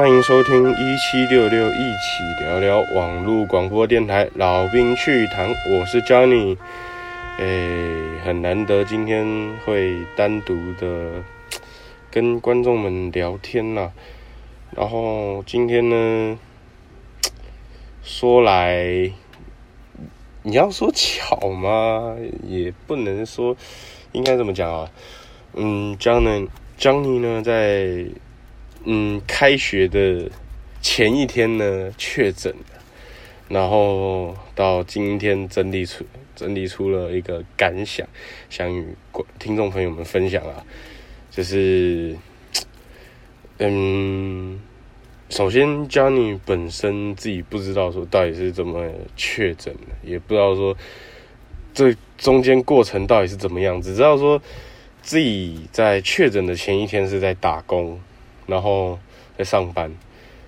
欢迎收听一七六六一起聊聊网络广播电台老兵趣谈，我是 Johnny。诶，很难得今天会单独的跟观众们聊天呐。然后今天呢，说来你要说巧吗？也不能说，应该怎么讲啊？嗯，Johnny，Johnny 呢，在。嗯，开学的前一天呢，确诊，然后到今天整理出整理出了一个感想，想与听众朋友们分享啊，就是，嗯，首先 Johnny 本身自己不知道说到底是怎么确诊的，也不知道说这中间过程到底是怎么样，只知道说自己在确诊的前一天是在打工。然后在上班，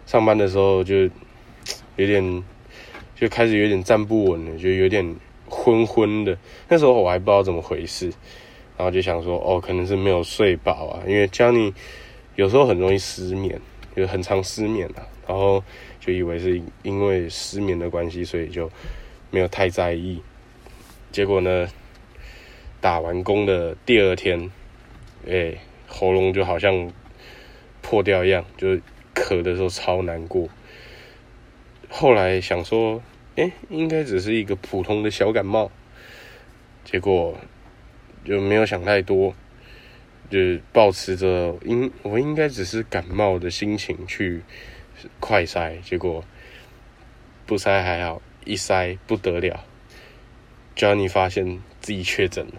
上班的时候就有点 就开始有点站不稳了，就有点昏昏的。那时候我还不知道怎么回事，然后就想说，哦，可能是没有睡饱啊，因为 Johnny 有时候很容易失眠，就很常失眠啊。然后就以为是因为失眠的关系，所以就没有太在意。结果呢，打完工的第二天，哎，喉咙就好像。破掉一样，就是咳的时候超难过。后来想说，哎、应该只是一个普通的小感冒，结果就没有想太多，就抱持着应我应该只是感冒的心情去快筛，结果不塞还好，一塞不得了，Johnny 发现自己确诊了。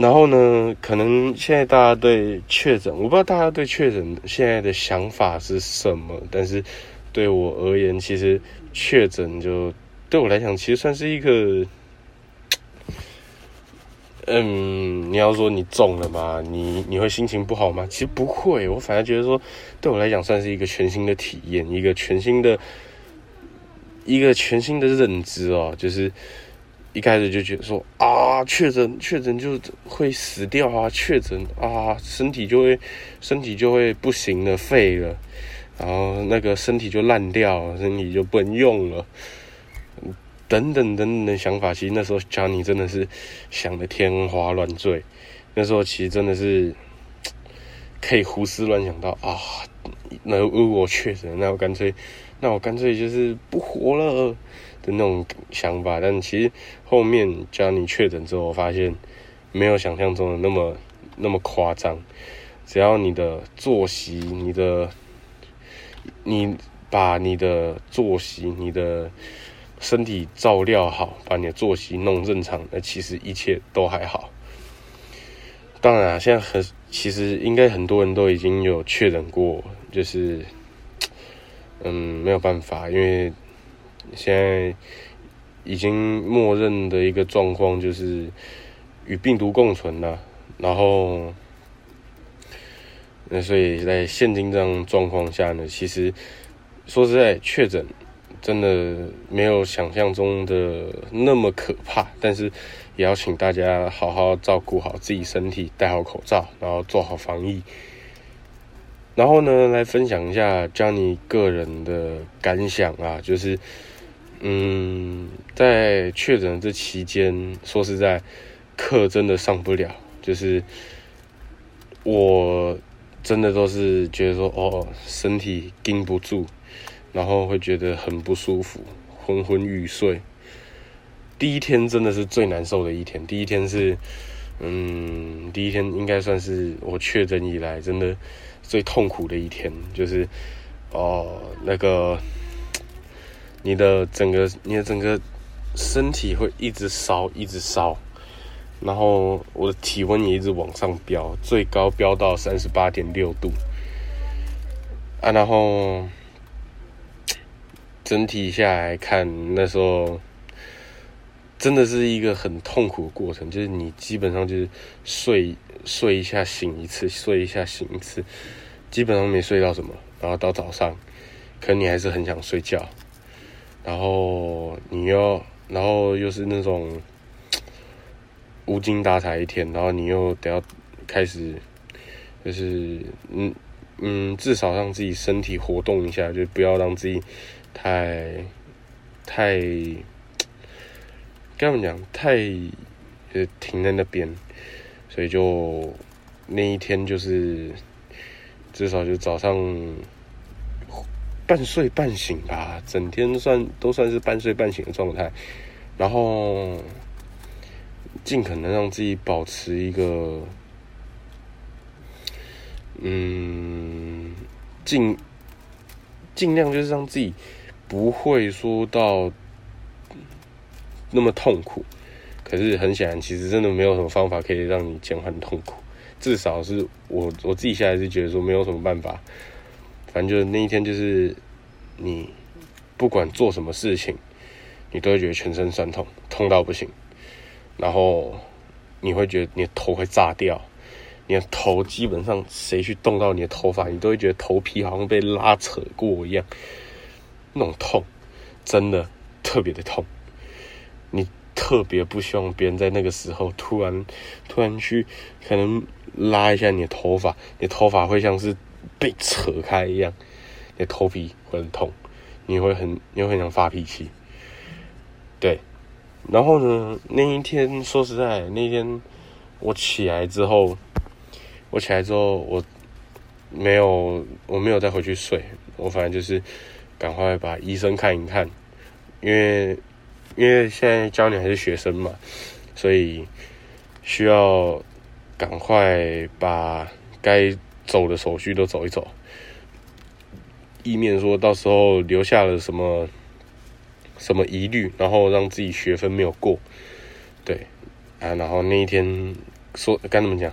然后呢，可能现在大家对确诊，我不知道大家对确诊现在的想法是什么，但是对我而言，其实确诊就对我来讲，其实算是一个，嗯，你要说你中了吗？你你会心情不好吗？其实不会，我反而觉得说，对我来讲算是一个全新的体验，一个全新的，一个全新的认知哦，就是。一开始就觉得说啊，确诊确诊就会死掉啊，确诊啊，身体就会身体就会不行了，废了，然后那个身体就烂掉，身体就不能用了，等等等等的想法，其实那时候 Johnny 真的是想的天花乱坠，那时候其实真的是可以胡思乱想到啊，那如果确诊，那我干脆那我干脆就是不活了。那种想法，但其实后面加你确诊之后，我发现没有想象中的那么那么夸张。只要你的作息、你的你把你的作息、你的身体照料好，把你的作息弄正常，那其实一切都还好。当然啊，现在很其实应该很多人都已经有确诊过，就是嗯没有办法，因为。现在已经默认的一个状况就是与病毒共存了，然后那所以在现今这样状况下呢，其实说实在，确诊真的没有想象中的那么可怕，但是也要请大家好好照顾好自己身体，戴好口罩，然后做好防疫。然后呢，来分享一下 Johnny 个人的感想啊，就是。嗯，在确诊这期间，说实在，课真的上不了。就是我真的都是觉得说，哦，身体顶不住，然后会觉得很不舒服，昏昏欲睡。第一天真的是最难受的一天，第一天是，嗯，第一天应该算是我确诊以来真的最痛苦的一天，就是哦，那个。你的整个，你的整个身体会一直烧，一直烧，然后我的体温也一直往上飙，最高飙到三十八点六度啊，然后整体下来看，那时候真的是一个很痛苦的过程，就是你基本上就是睡睡一下醒一次，睡一下醒一次，基本上没睡到什么，然后到早上，可你还是很想睡觉。然后你又，然后又是那种无精打采一天，然后你又得要开始，就是嗯，嗯，至少让自己身体活动一下，就不要让自己太太，跟他们讲太呃停在那边，所以就那一天就是至少就早上半睡半醒吧，整天算都算是半睡半醒的状态，然后尽可能让自己保持一个。嗯，尽尽量就是让自己不会说到那么痛苦，可是很显然，其实真的没有什么方法可以让你减缓痛苦。至少是我我自己现在是觉得说没有什么办法。反正就是那一天，就是你不管做什么事情，你都会觉得全身酸痛，痛到不行，然后你会觉得你的头会炸掉。你的头基本上，谁去动到你的头发，你都会觉得头皮好像被拉扯过一样，那种痛，真的特别的痛。你特别不希望别人在那个时候突然突然去可能拉一下你的头发，你头发会像是被扯开一样，你的头皮会很痛，你会很你会很想发脾气。对，然后呢，那一天说实在，那天我起来之后。我起来之后，我没有，我没有再回去睡。我反正就是赶快把医生看一看，因为因为现在教你还是学生嘛，所以需要赶快把该走的手续都走一走，以免说到时候留下了什么什么疑虑，然后让自己学分没有过。对啊，然后那一天说该怎么讲。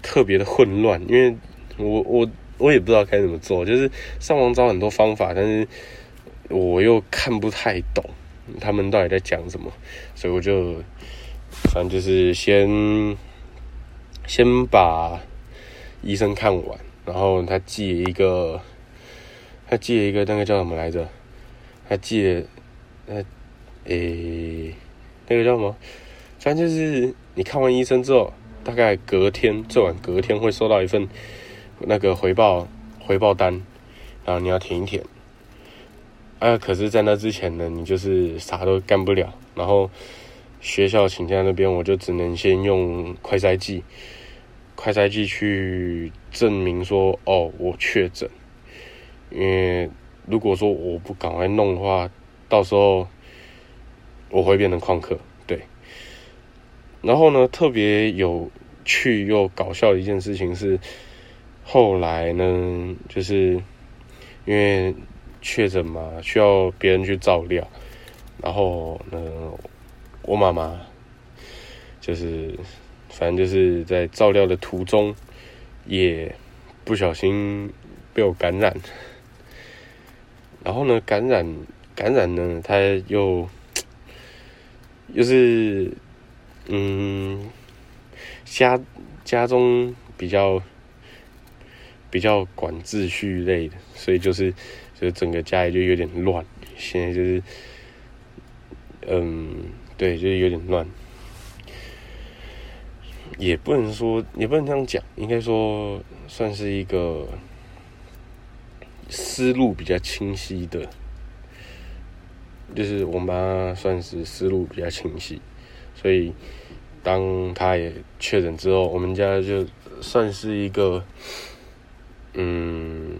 特别的混乱，因为我我我也不知道该怎么做，就是上网找很多方法，但是我又看不太懂他们到底在讲什么，所以我就反正就是先先把医生看完，然后他寄了一个他寄了一个那个叫什么来着？他寄了呃诶、那个叫什么？反正就是你看完医生之后。大概隔天，最晚隔天会收到一份那个回报回报单，然后你要填一填。啊，可是，在那之前呢，你就是啥都干不了。然后学校请假那边，我就只能先用快筛剂，快筛剂去证明说，哦，我确诊。因为如果说我不赶快弄的话，到时候我会变成旷课。对然后呢，特别有趣又搞笑的一件事情是，后来呢，就是因为确诊嘛，需要别人去照料，然后呢，我妈妈就是反正就是在照料的途中，也不小心被我感染，然后呢，感染感染呢，他又又是。嗯，家家中比较比较管秩序类的，所以就是就是整个家里就有点乱。现在就是，嗯，对，就是有点乱，也不能说也不能这样讲，应该说算是一个思路比较清晰的，就是我妈算是思路比较清晰。所以，当他也确诊之后，我们家就算是一个，嗯，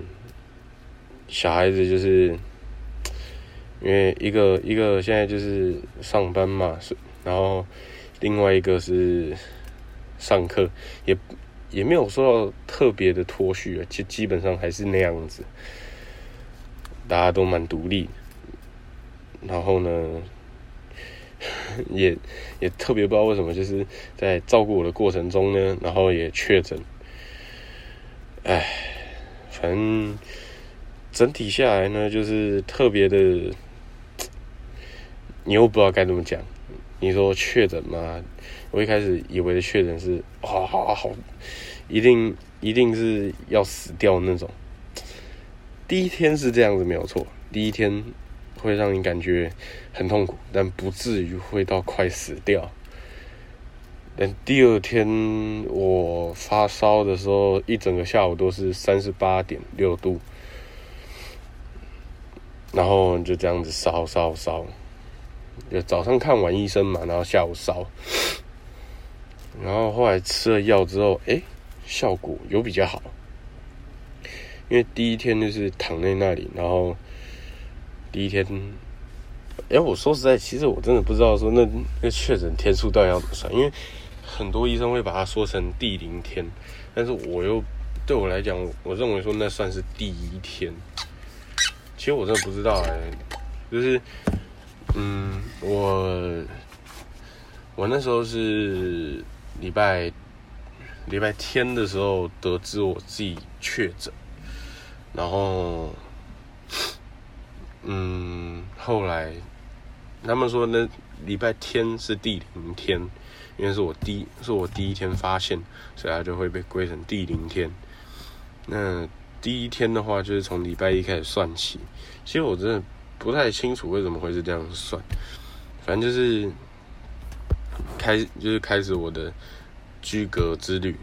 小孩子就是，因为一个一个现在就是上班嘛，是，然后另外一个是上课，也也没有说到特别的脱序啊，基基本上还是那样子，大家都蛮独立，然后呢。也也特别不知道为什么，就是在照顾我的过程中呢，然后也确诊。哎，反正整体下来呢，就是特别的，你又不知道该怎么讲。你说确诊吗？我一开始以为的确诊是，哇，好，好，一定一定是要死掉那种。第一天是这样子，没有错。第一天。会让你感觉很痛苦，但不至于会到快死掉。但第二天我发烧的时候，一整个下午都是三十八点六度，然后就这样子烧烧烧，就早上看完医生嘛，然后下午烧，然后后来吃了药之后，哎，效果有比较好，因为第一天就是躺在那里，然后第一天。哎，我说实在，其实我真的不知道说那那确诊天数到底要怎么算，因为很多医生会把它说成第零天，但是我又对我来讲，我认为说那算是第一天。其实我真的不知道哎，就是嗯，我我那时候是礼拜礼拜天的时候得知我自己确诊，然后嗯，后来。他们说那礼拜天是第零天，因为是我第是我第一天发现，所以它就会被归成第零天。那第一天的话，就是从礼拜一开始算起。其实我真的不太清楚为什么会是这样算，反正就是开就是开始我的居格之旅，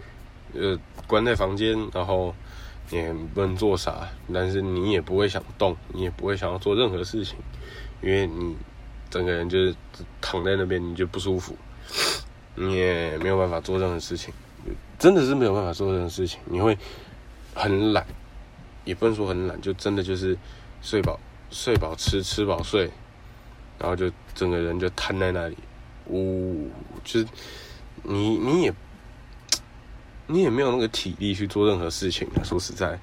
呃，关在房间，然后也不能做啥，但是你也不会想动，你也不会想要做任何事情，因为你。整个人就是躺在那边，你就不舒服，你也没有办法做任何事情，真的是没有办法做任何事情。你会很懒，也不能说很懒，就真的就是睡饱、睡饱吃、吃饱睡，然后就整个人就瘫在那里，呜，就是你你也你也没有那个体力去做任何事情。说实在，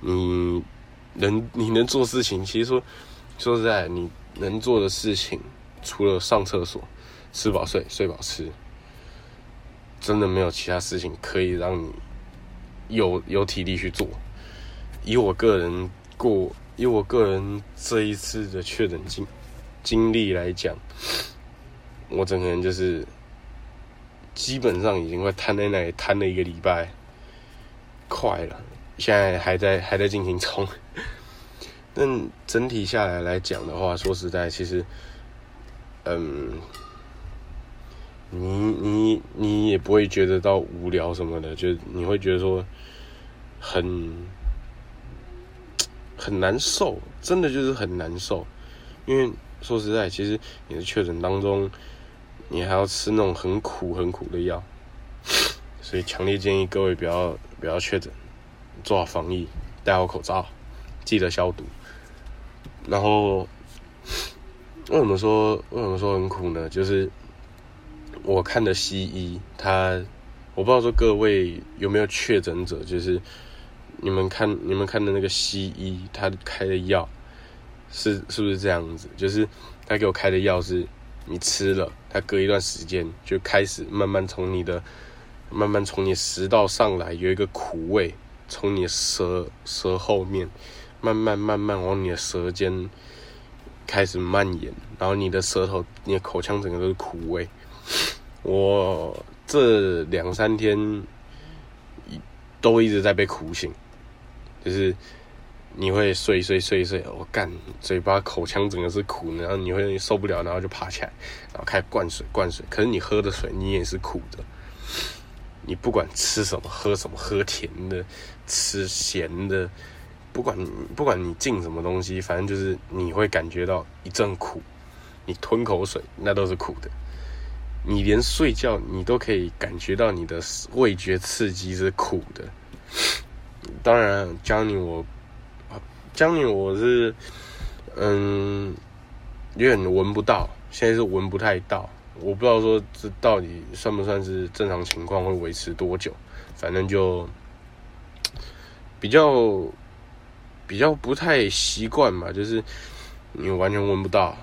你能你能做事情，其实说说实在你。能做的事情，除了上厕所、吃饱睡、睡饱吃，真的没有其他事情可以让你有有体力去做。以我个人过，以我个人这一次的确诊经经历来讲，我整个人就是基本上已经快瘫在那里瘫了一个礼拜，快了，现在还在还在进行中。但整体下来来讲的话，说实在，其实，嗯，你你你也不会觉得到无聊什么的，就你会觉得说很很难受，真的就是很难受。因为说实在，其实你的确诊当中，你还要吃那种很苦很苦的药，所以强烈建议各位不要不要确诊，做好防疫，戴好口罩，记得消毒。然后为什么说为什么说很苦呢？就是我看的西医，他我不知道说各位有没有确诊者，就是你们看你们看的那个西医，他开的药是是不是这样子？就是他给我开的药是，你吃了，他隔一段时间就开始慢慢从你的慢慢从你食道上来，有一个苦味从你舌舌后面。慢慢慢慢往你的舌尖开始蔓延，然后你的舌头、你的口腔整个都是苦味。我这两三天都一直在被苦醒，就是你会睡睡睡睡，我干，嘴巴口腔整个是苦的，然后你会受不了，然后就爬起来，然后开始灌水灌水。可是你喝的水你也是苦的，你不管吃什么喝什么，喝甜的吃咸的。不管不管你进什么东西，反正就是你会感觉到一阵苦。你吞口水，那都是苦的。你连睡觉，你都可以感觉到你的味觉刺激是苦的。当然姜女我姜女我是，嗯，有点闻不到，现在是闻不太到。我不知道说这到底算不算是正常情况，会维持多久？反正就比较。比较不太习惯嘛，就是你完全闻不到。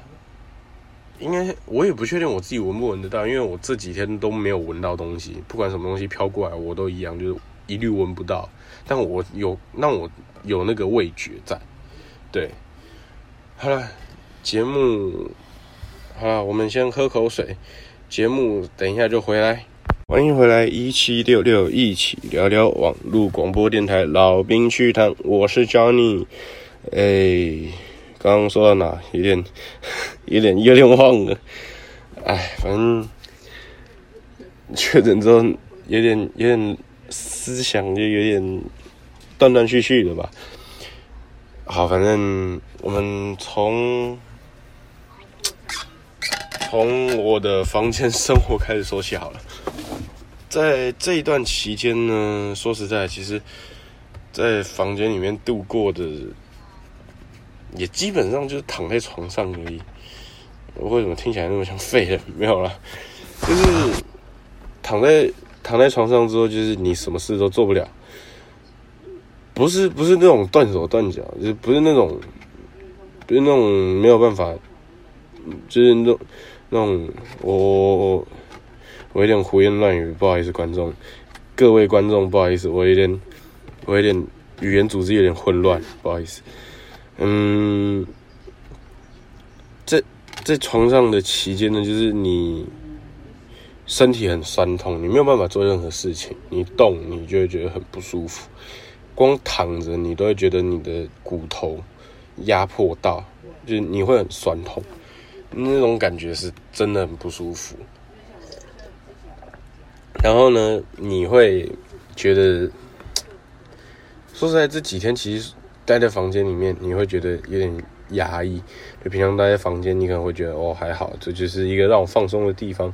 应该我也不确定我自己闻不闻得到，因为我这几天都没有闻到东西，不管什么东西飘过来，我都一样，就是一律闻不到。但我有，让我有那个味觉在。对，好了，节目好了，我们先喝口水，节目等一下就回来。欢迎回来，一七六六一起聊聊网络广播电台老兵趣谈，我是 Johnny。哎，刚刚说到哪？有点，有点，有点忘了。哎，反正确诊之后有点有点思想就有点断断续续的吧。好，反正我们从从我的房间生活开始说起好了。在这一段期间呢，说实在，其实，在房间里面度过的，也基本上就是躺在床上而已。我为什么听起来那么像废人？没有啦，就是躺在躺在床上之后，就是你什么事都做不了。不是不是那种断手断脚，就是不是那种，不是那种没有办法，就是那种那种我。我有点胡言乱语，不好意思，观众，各位观众，不好意思，我有点，我有点语言组织有点混乱，不好意思。嗯，在在床上的期间呢，就是你身体很酸痛，你没有办法做任何事情，你动你就会觉得很不舒服，光躺着你都会觉得你的骨头压迫到，就是你会很酸痛，那种感觉是真的很不舒服。然后呢，你会觉得，说实在，这几天其实待在房间里面，你会觉得有点压抑。就平常待在房间，你可能会觉得哦还好，这就是一个让我放松的地方。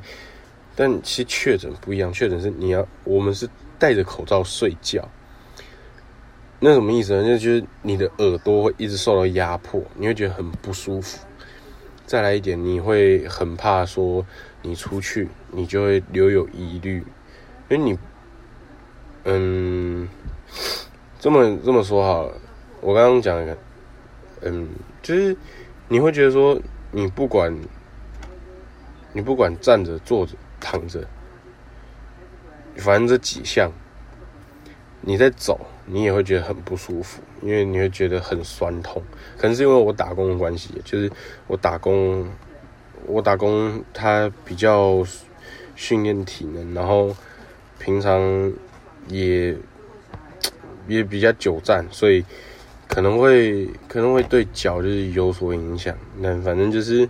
但其实确诊不一样，确诊是你要，我们是戴着口罩睡觉。那什么意思呢？就就是你的耳朵会一直受到压迫，你会觉得很不舒服。再来一点，你会很怕说你出去，你就会留有疑虑。因为你，嗯，这么这么说好了，我刚刚讲一个，嗯，就是你会觉得说，你不管，你不管站着、坐着、躺着，反正这几项，你在走，你也会觉得很不舒服，因为你会觉得很酸痛。可能是因为我打工的关系，就是我打工，我打工，它比较训练体能，然后。平常也也比较久站，所以可能会可能会对脚就是有所影响。那反正就是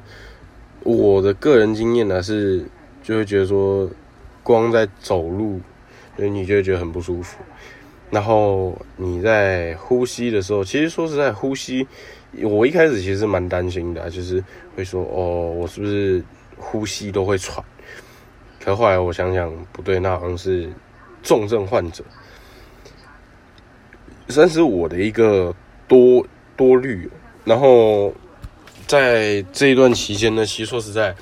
我的个人经验呢，是就会觉得说，光在走路，所以你就会觉得很不舒服。然后你在呼吸的时候，其实说实在，呼吸我一开始其实蛮担心的，就是会说哦，我是不是呼吸都会喘？可后来我想想不对，那好像是重症患者，算是我的一个多多虑。然后在这一段期间呢，其实说实在，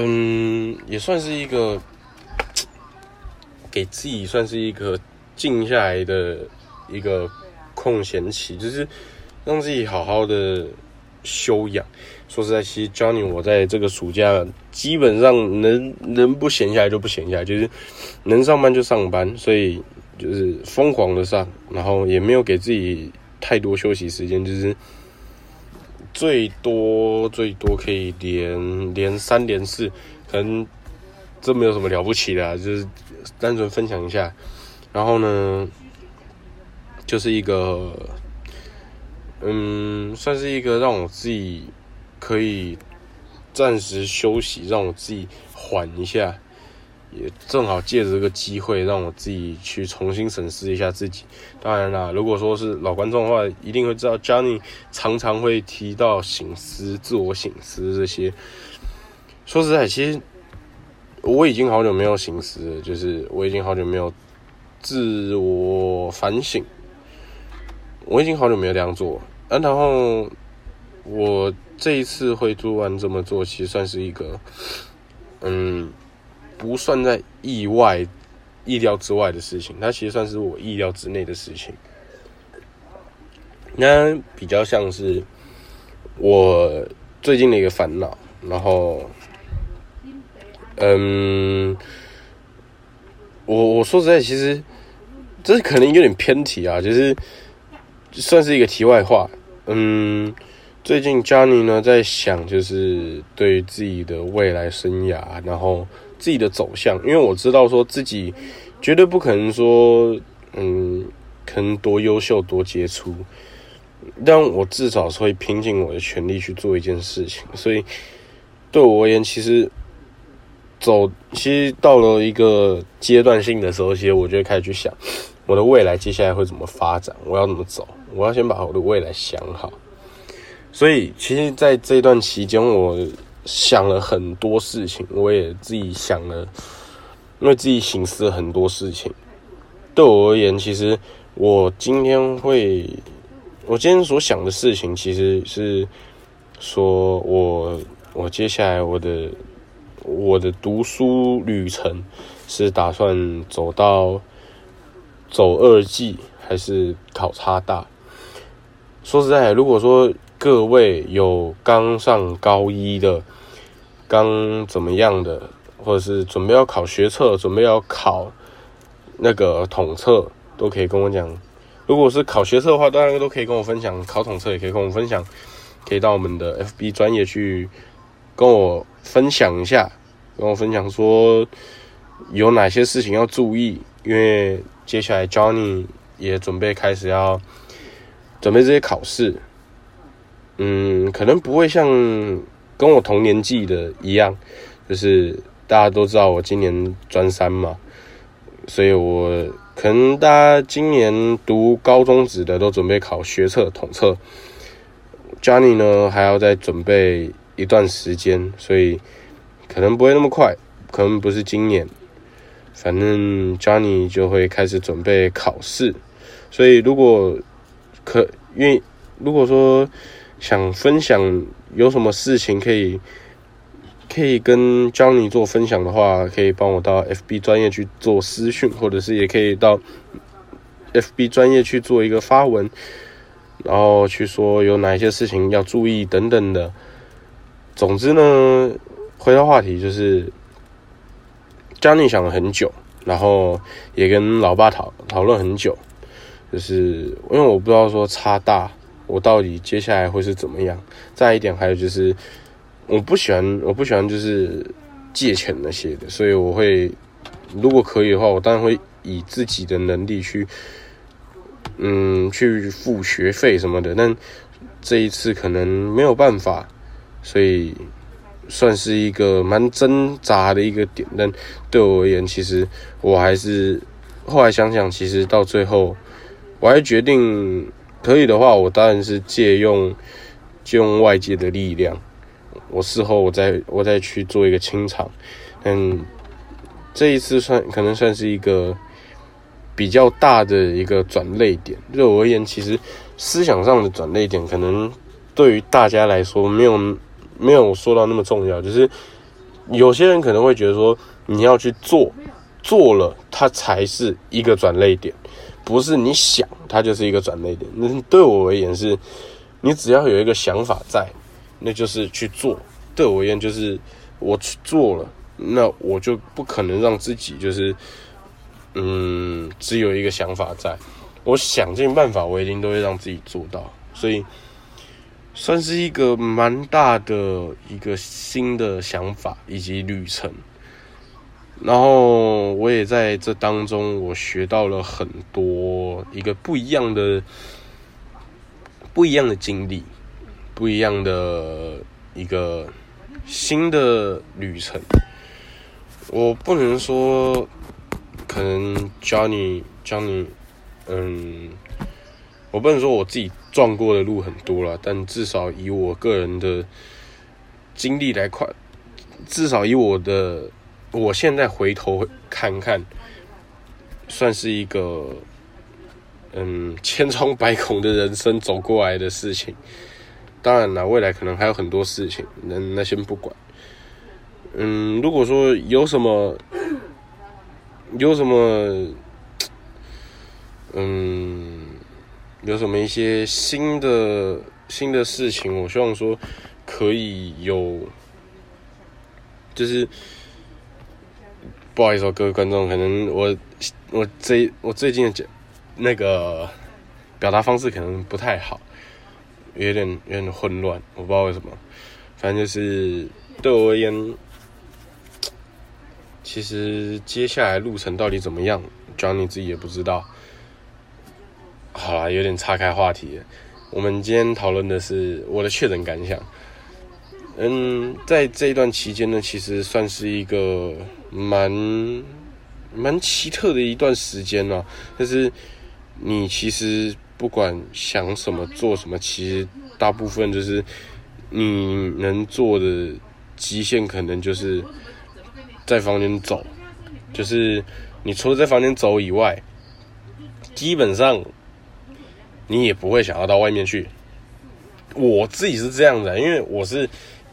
嗯，也算是一个 给自己算是一个静下来的一个空闲期，就是让自己好好的休养。说实在，其实 Johnny 我在这个暑假基本上能能不闲下来就不闲下来，就是能上班就上班，所以就是疯狂的上，然后也没有给自己太多休息时间，就是最多最多可以连连三连四，可能这没有什么了不起的，就是单纯分享一下。然后呢，就是一个嗯，算是一个让我自己。可以暂时休息，让我自己缓一下，也正好借着这个机会，让我自己去重新审视一下自己。当然啦，如果说是老观众的话，一定会知道 Johnny 常常会提到醒思、自我醒思这些。说实在，其实我已经好久没有醒思了，就是我已经好久没有自我反省，我已经好久没有这样做。啊，然后我。这一次会做完这么做，其实算是一个，嗯，不算在意外、意料之外的事情。它其实算是我意料之内的事情。那比较像是我最近的一个烦恼。然后，嗯，我我说实在，其实这可能有点偏题啊，就是算是一个题外话。嗯。最近嘉妮呢在想，就是对自己的未来生涯，然后自己的走向，因为我知道说自己绝对不可能说，嗯，可能多优秀多杰出，但我至少是会拼尽我的全力去做一件事情。所以对我而言，其实走，其实到了一个阶段性的时候，其实我就开始去想，我的未来接下来会怎么发展，我要怎么走，我要先把我的未来想好。所以，其实在这段期间，我想了很多事情，我也自己想了，为自己省思了很多事情。对我而言，其实我今天会，我今天所想的事情，其实是说我，我接下来我的我的读书旅程是打算走到走二技，还是考差大？说实在，如果说各位有刚上高一的，刚怎么样的，或者是准备要考学测，准备要考。那个统测都可以跟我讲，如果是考学测的话，当然都可以跟我分享；考统测也可以跟我分享，可以到我们的 FB 专业去跟我分享一下，跟我分享说有哪些事情要注意，因为接下来 Johnny 也准备开始要准备这些考试，嗯，可能不会像跟我同年纪的一样，就是大家都知道我今年专三嘛。所以，我可能大家今年读高中职的都准备考学测、统测。Johnny 呢，还要再准备一段时间，所以可能不会那么快，可能不是今年。反正 Johnny 就会开始准备考试。所以，如果可愿，如果说想分享有什么事情可以。可以跟 Johnny 做分享的话，可以帮我到 FB 专业去做私讯，或者是也可以到 FB 专业去做一个发文，然后去说有哪一些事情要注意等等的。总之呢，回到话题就是 Johnny 想了很久，然后也跟老爸讨讨论很久，就是因为我不知道说差大我到底接下来会是怎么样。再一点还有就是。我不喜欢，我不喜欢就是借钱那些的，所以我会，如果可以的话，我当然会以自己的能力去，嗯，去付学费什么的。但这一次可能没有办法，所以算是一个蛮挣扎的一个点。但对我而言，其实我还是后来想想，其实到最后，我还决定可以的话，我当然是借用借用外界的力量。我事后我再我再去做一个清场，嗯，这一次算可能算是一个比较大的一个转捩点。对我而言，其实思想上的转捩点，可能对于大家来说没有没有说到那么重要。就是有些人可能会觉得说，你要去做，做了它才是一个转捩点，不是你想它就是一个转捩点。那对我而言是，你只要有一个想法在。那就是去做，对我而言就是我去做了，那我就不可能让自己就是，嗯，只有一个想法在，我想尽办法，我一定都会让自己做到，所以算是一个蛮大的一个新的想法以及旅程，然后我也在这当中，我学到了很多一个不一样的不一样的经历。不一样的一个新的旅程，我不能说可能 Johnny Johnny，嗯，我不能说我自己撞过的路很多了，但至少以我个人的经历来看，至少以我的我现在回头看看，算是一个嗯千疮百孔的人生走过来的事情。当然了，未来可能还有很多事情，那那先不管。嗯，如果说有什么，有什么，嗯，有什么一些新的新的事情，我希望说可以有，就是不好意思哦，各位观众，可能我我最我最近的讲那个表达方式可能不太好。有点有点混乱，我不知道为什么。反正就是对我而言，其实接下来路程到底怎么样，Johnny 自己也不知道。好啦，有点岔开话题。我们今天讨论的是我的确诊感想。嗯，在这一段期间呢，其实算是一个蛮蛮奇特的一段时间啊。就是你其实不管想什么做什么，其实大部分就是你能做的极限，可能就是在房间走。就是你除了在房间走以外，基本上你也不会想要到外面去。我自己是这样的，因为我是。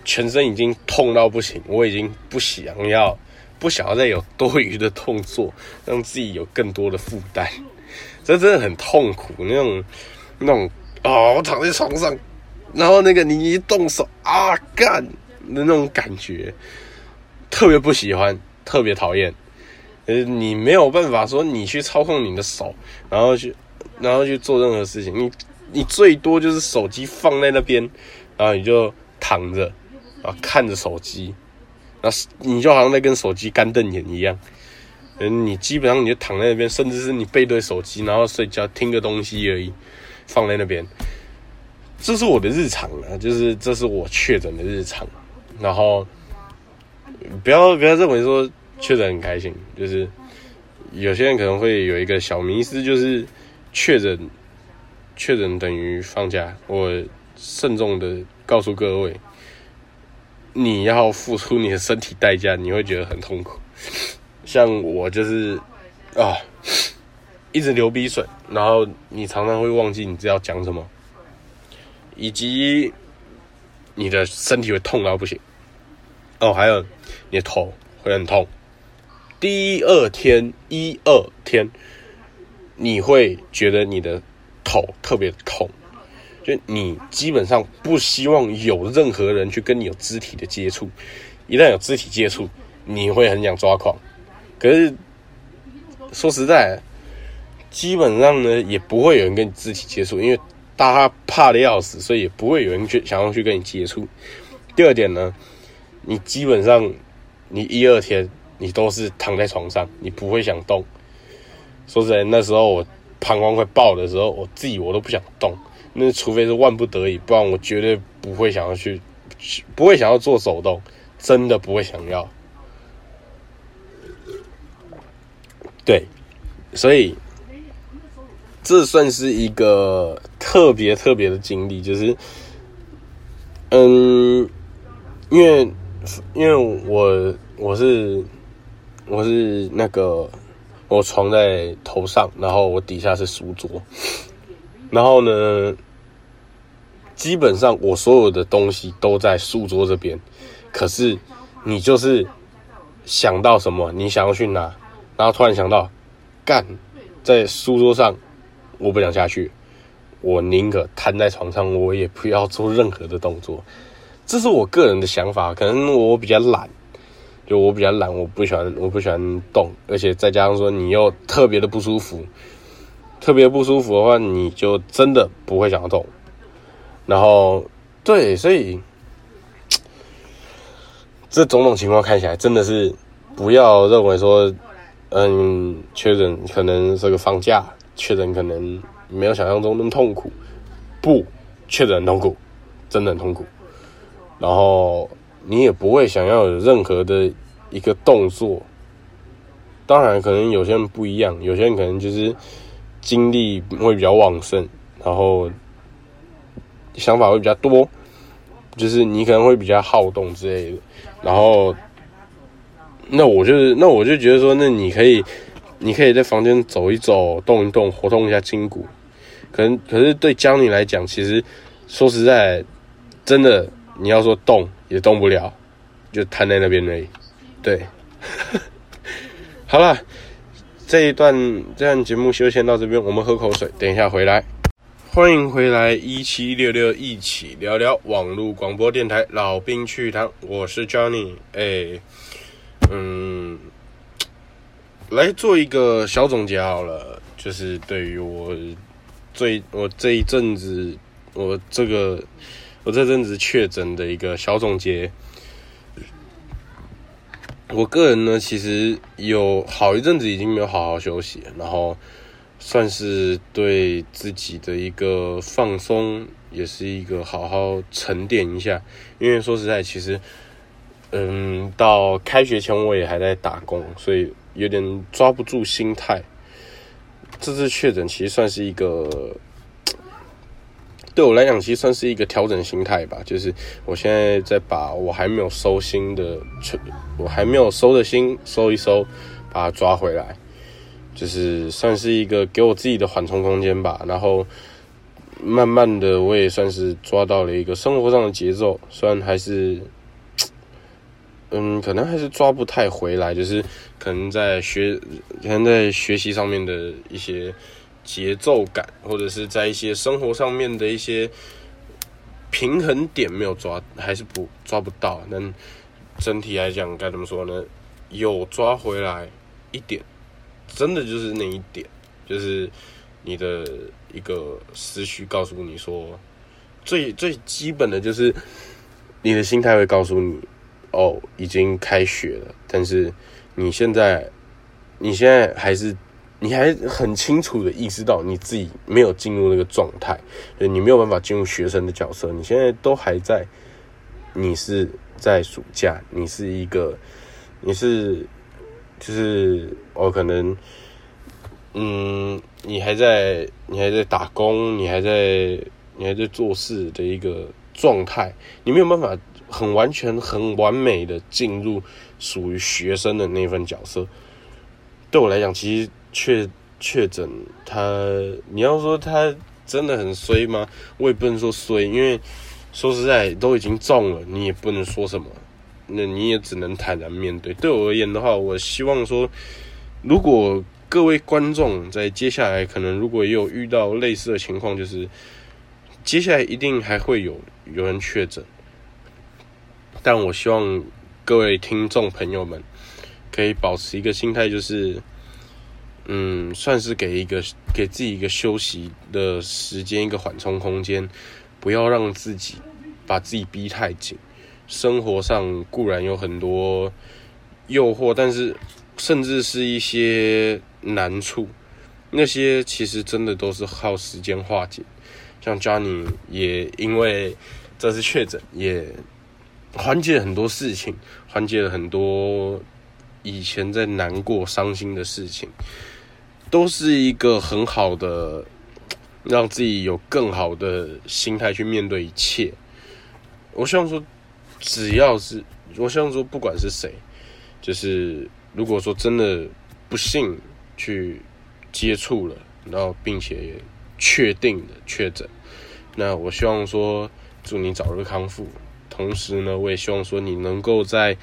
全身已经痛到不行，我已经不想要，不想要再有多余的动作，让自己有更多的负担。这真的很痛苦，那种那种、哦，我躺在床上，然后那个你一动手啊干的那种感觉，特别不喜欢，特别讨厌。呃，你没有办法说你去操控你的手，然后去然后去做任何事情，你你最多就是手机放在那边，然后你就躺着。啊，看着手机，那你就好像在跟手机干瞪眼一样。嗯，你基本上你就躺在那边，甚至是你背对手机，然后睡觉听个东西而已，放在那边。这是我的日常啊，就是这是我确诊的日常。然后不要不要认为说确诊很开心，就是有些人可能会有一个小迷思，就是确诊确诊等于放假。我慎重的告诉各位。你要付出你的身体代价，你会觉得很痛苦。像我就是啊，一直流鼻水，然后你常常会忘记你要讲什么，以及你的身体会痛到不行。哦，还有你的头会很痛。第二天一二天，你会觉得你的头特别痛。就你基本上不希望有任何人去跟你有肢体的接触，一旦有肢体接触，你会很想抓狂。可是说实在，基本上呢也不会有人跟你肢体接触，因为大家怕的要死，所以也不会有人去想要去跟你接触。第二点呢，你基本上你一二天你都是躺在床上，你不会想动。说实在，那时候我膀胱快爆的时候，我自己我都不想动。那除非是万不得已，不然我绝对不会想要去，不会想要做手动，真的不会想要。对，所以这算是一个特别特别的经历，就是，嗯，因为因为我我是我是那个我床在头上，然后我底下是书桌，然后呢。基本上我所有的东西都在书桌这边，可是你就是想到什么，你想要去拿，然后突然想到，干，在书桌上，我不想下去，我宁可瘫在床上，我也不要做任何的动作。这是我个人的想法，可能我比较懒，就我比较懒，我不喜欢，我不喜欢动，而且再加上说你又特别的不舒服，特别不舒服的话，你就真的不会想要动。然后，对，所以 这种种情况看起来真的是不要认为说，嗯，确诊可能是个放假，确诊可能没有想象中那么痛苦，不，确诊痛苦，真的很痛苦。然后你也不会想要有任何的一个动作。当然，可能有些人不一样，有些人可能就是精力会比较旺盛，然后。想法会比较多，就是你可能会比较好动之类的，然后，那我就是，那我就觉得说，那你可以，你可以在房间走一走，动一动，活动一下筋骨。可能，可是对江女来讲，其实说实在，真的你要说动也动不了，就瘫在那边而已。对，好了，这一段这样节目就先到这边，我们喝口水，等一下回来。欢迎回来，一七六六一起聊聊网络广播电台老兵趣谈，我是 Johnny，哎，嗯，来做一个小总结好了，就是对于我最我这一阵子我这个我这阵子确诊的一个小总结，我个人呢其实有好一阵子已经没有好好休息，然后。算是对自己的一个放松，也是一个好好沉淀一下。因为说实在，其实，嗯，到开学前我也还在打工，所以有点抓不住心态。这次确诊其实算是一个，对我来讲，其实算是一个调整心态吧。就是我现在在把我还没有收心的，我还没有收的心收一收，把它抓回来，就是算是一个给我自己的缓冲空间吧。然后慢慢的，我也算是抓到了一个生活上的节奏，虽然还是。嗯，可能还是抓不太回来，就是可能在学，可能在学习上面的一些节奏感，或者是在一些生活上面的一些平衡点没有抓，还是不抓不到。那整体来讲，该怎么说呢？有抓回来一点，真的就是那一点，就是你的一个思绪告诉你说，最最基本的就是你的心态会告诉你。哦，已经开学了，但是你现在，你现在还是，你还很清楚的意识到你自己没有进入那个状态，就你没有办法进入学生的角色，你现在都还在，你是在暑假，你是一个，你是，就是我可能，嗯，你还在，你还在打工，你还在，你还在做事的一个状态，你没有办法。很完全、很完美的进入属于学生的那份角色。对我来讲，其实确确诊他，你要说他真的很衰吗？我也不能说衰，因为说实在都已经中了，你也不能说什么，那你也只能坦然面对。对我而言的话，我希望说，如果各位观众在接下来可能如果也有遇到类似的情况，就是接下来一定还会有有人确诊。但我希望各位听众朋友们可以保持一个心态，就是，嗯，算是给一个给自己一个休息的时间，一个缓冲空间，不要让自己把自己逼太紧。生活上固然有很多诱惑，但是甚至是一些难处，那些其实真的都是靠时间化解。像 Johnny 也因为这次确诊也。缓解很多事情，缓解了很多以前在难过、伤心的事情，都是一个很好的，让自己有更好的心态去面对一切。我希望说，只要是我希望说，不管是谁，就是如果说真的不幸去接触了，然后并且确定的确诊，那我希望说，祝你早日康复。同时呢，我也希望说你能够在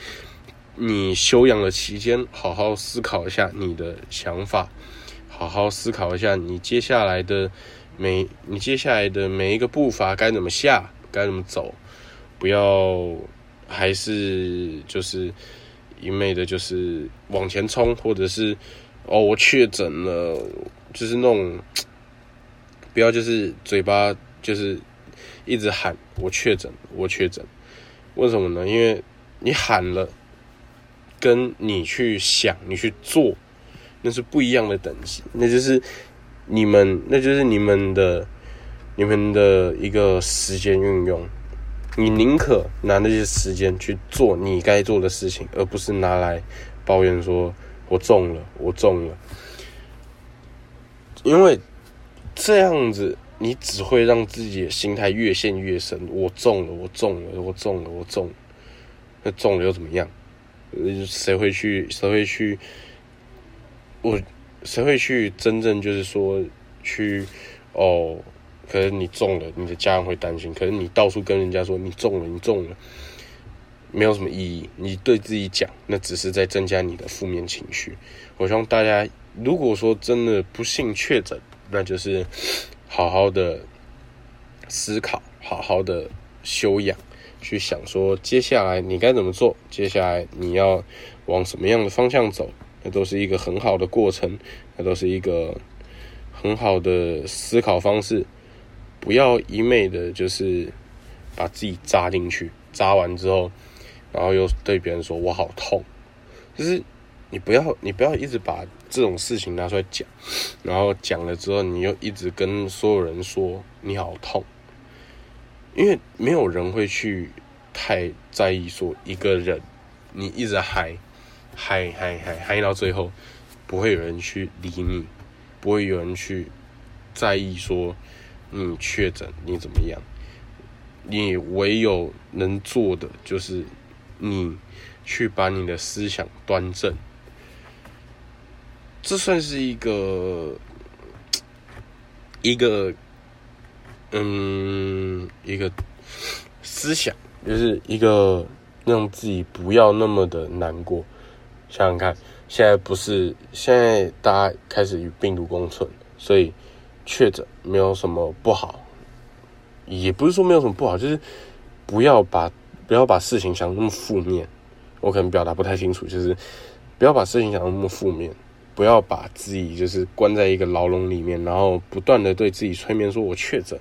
你休养的期间，好好思考一下你的想法，好好思考一下你接下来的每你接下来的每一个步伐该怎么下，该怎么走，不要还是就是一味的，就是往前冲，或者是哦我确诊了，就是那种不要就是嘴巴就是一直喊我确诊，我确诊。为什么呢？因为你喊了，跟你去想、你去做，那是不一样的等级。那就是你们，那就是你们的、你们的一个时间运用。你宁可拿那些时间去做你该做的事情，而不是拿来抱怨说“我中了，我中了”。因为这样子。你只会让自己的心态越陷越深。我中了，我中了，我中了，我中。那中了又怎么样？谁会去？谁会去？我谁会去？真正就是说去哦？可能你中了，你的家人会担心。可是你到处跟人家说你中了，你中了，没有什么意义。你对自己讲，那只是在增加你的负面情绪。我希望大家，如果说真的不幸确诊，那就是。好好的思考，好好的修养，去想说接下来你该怎么做，接下来你要往什么样的方向走，那都是一个很好的过程，那都是一个很好的思考方式。不要一昧的，就是把自己扎进去，扎完之后，然后又对别人说我好痛，就是。你不要，你不要一直把这种事情拿出来讲，然后讲了之后，你又一直跟所有人说你好痛，因为没有人会去太在意说一个人你一直嗨嗨嗨嗨嗨到最后，不会有人去理你，不会有人去在意说你确诊你怎么样，你唯有能做的就是你去把你的思想端正。这算是一个一个嗯一个思想，就是一个让自己不要那么的难过。想想看，现在不是现在大家开始与病毒共存，所以确诊没有什么不好，也不是说没有什么不好，就是不要把不要把事情想那么负面。我可能表达不太清楚，就是不要把事情想那么负面。不要把自己就是关在一个牢笼里面，然后不断的对自己催眠说“我确诊”。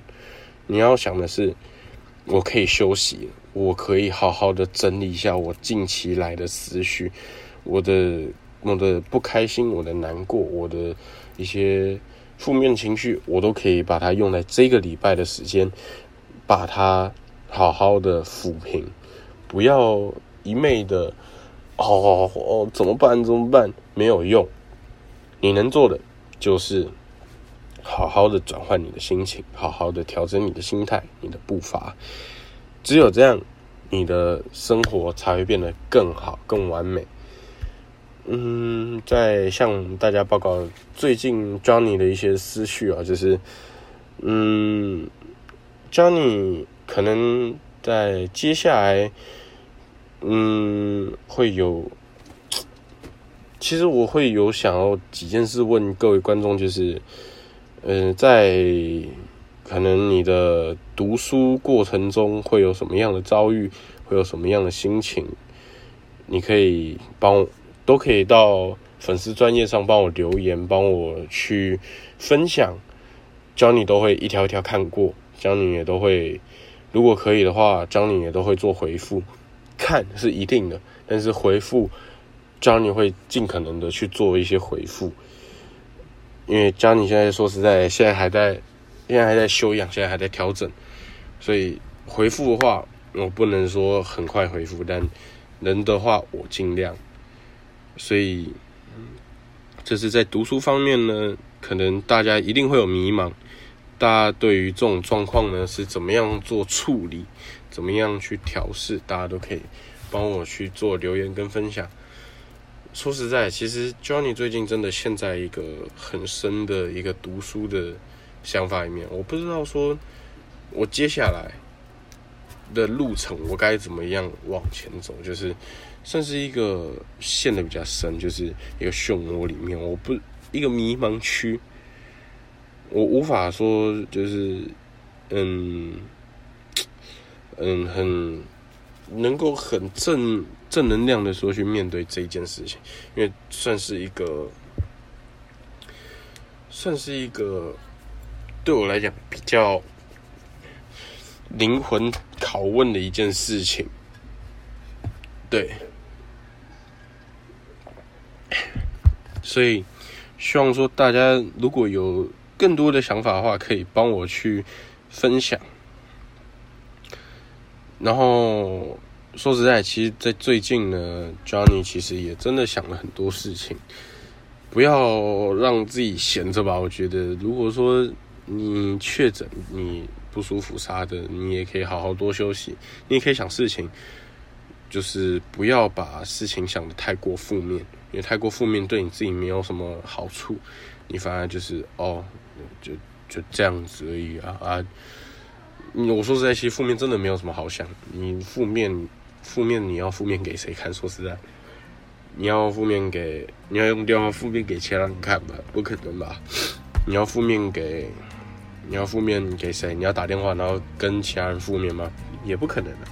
你要想的是，我可以休息，我可以好好的整理一下我近期来的思绪，我的我的不开心，我的难过，我的一些负面情绪，我都可以把它用在这个礼拜的时间，把它好好的抚平，不要一昧的哦哦怎么办怎么办，没有用。你能做的就是好好的转换你的心情，好好的调整你的心态、你的步伐。只有这样，你的生活才会变得更好、更完美。嗯，在向大家报告最近 Johnny 的一些思绪啊，就是嗯，Johnny 可能在接下来嗯会有。其实我会有想要几件事问各位观众，就是，呃，在可能你的读书过程中会有什么样的遭遇，会有什么样的心情，你可以帮我，都可以到粉丝专页上帮我留言，帮我去分享教你都会一条一条看过教你也都会，如果可以的话教你也都会做回复，看是一定的，但是回复。Johnny 会尽可能的去做一些回复，因为 Johnny 现在说实在，现在还在，现在还在休养，现在还在调整，所以回复的话，我不能说很快回复，但能的话我尽量。所以，这是在读书方面呢，可能大家一定会有迷茫，大家对于这种状况呢是怎么样做处理，怎么样去调试，大家都可以帮我去做留言跟分享。说实在，其实 Johnny 最近真的陷在一个很深的一个读书的想法里面。我不知道说，我接下来的路程我该怎么样往前走，就是算是一个陷的比较深，就是一个漩涡里面。我不一个迷茫区，我无法说就是嗯嗯很能够很正。正能量的说去面对这一件事情，因为算是一个，算是一个对我来讲比较灵魂拷问的一件事情。对，所以希望说大家如果有更多的想法的话，可以帮我去分享，然后。说实在，其实，在最近呢，Johnny 其实也真的想了很多事情。不要让自己闲着吧。我觉得，如果说你确诊，你不舒服啥的，你也可以好好多休息。你也可以想事情，就是不要把事情想得太过负面，因为太过负面对你自己没有什么好处。你反而就是哦，就就这样子而已啊啊！我说实在，其实负面真的没有什么好想。你负面。负面你要负面给谁看？说实在，你要负面给你要用电话负面给其他人看吧？不可能吧？你要负面给你要负面给谁？你要打电话然后跟其他人负面吗？也不可能的。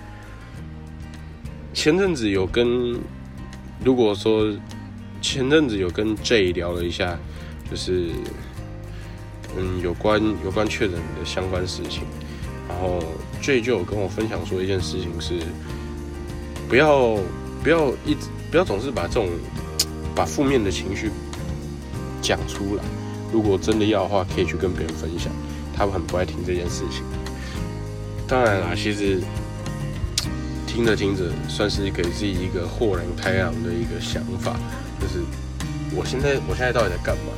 前阵子有跟，如果说前阵子有跟 J 聊了一下，就是嗯有关有关确诊的相关事情，然后 J 就有跟我分享说一件事情是。不要不要一直不要总是把这种 把负面的情绪讲出来。如果真的要的话，可以去跟别人分享。他们很不爱听这件事情。当然啦，其实听着听着，算是给自己一个豁然开朗的一个想法，就是我现在我现在到底在干嘛？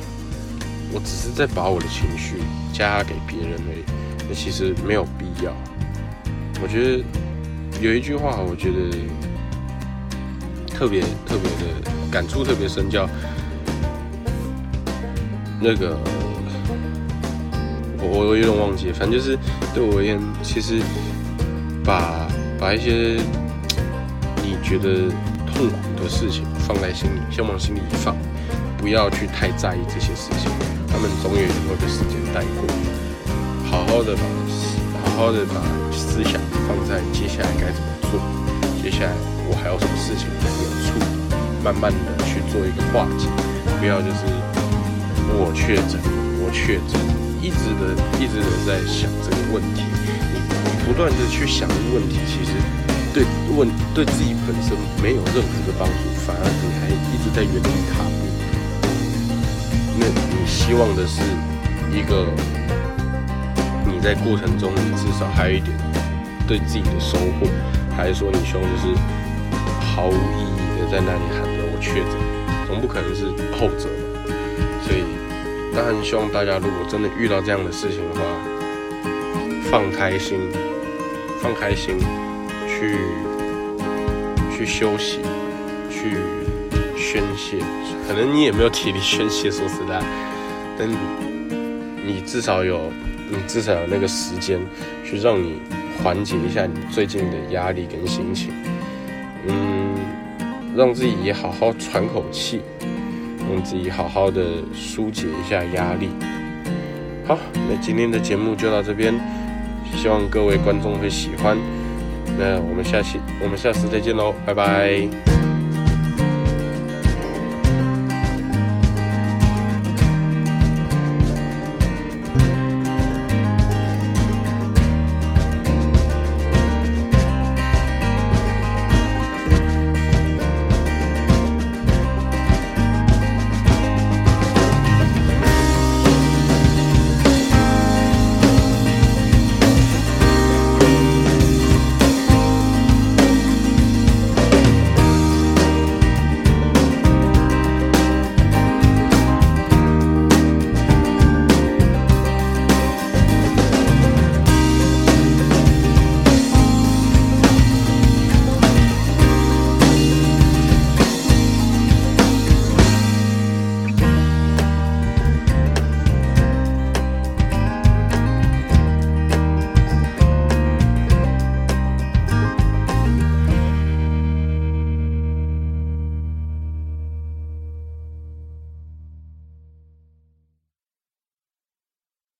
我只是在把我的情绪加给别人而已，那其实没有必要。我觉得有一句话，我觉得特别特别的感触特别深，叫那个我我有点忘记，反正就是对我而言，其实把把一些你觉得痛苦的事情放在心里，先往心里一放，不要去太在意这些事情，他们总有一天会被时间带过，好好的把。好好的把思想放在接下来该怎么做，接下来我还有什么事情没有处理，慢慢的去做一个化解，不要就是我确诊，我确诊，一直的一直的在想这个问题，你你不断的去想这个问题，其实对问对自己本身没有任何的帮助，反而你还一直在原地踏步。那你希望的是一个你。在过程中，你至少还有一点对自己的收获，还是说你希望就是毫无意义的在那里喊着我确诊，总不可能是后者吧。所以，当然希望大家如果真的遇到这样的事情的话，放开心，放开心，去去休息，去宣泄。可能你也没有体力宣泄，说实在，但你至少有。你至少有那个时间去让你缓解一下你最近的压力跟心情，嗯，让自己也好好喘口气，让自己好好的疏解一下压力。好，那今天的节目就到这边，希望各位观众会喜欢。那我们下期我们下次再见喽，拜拜。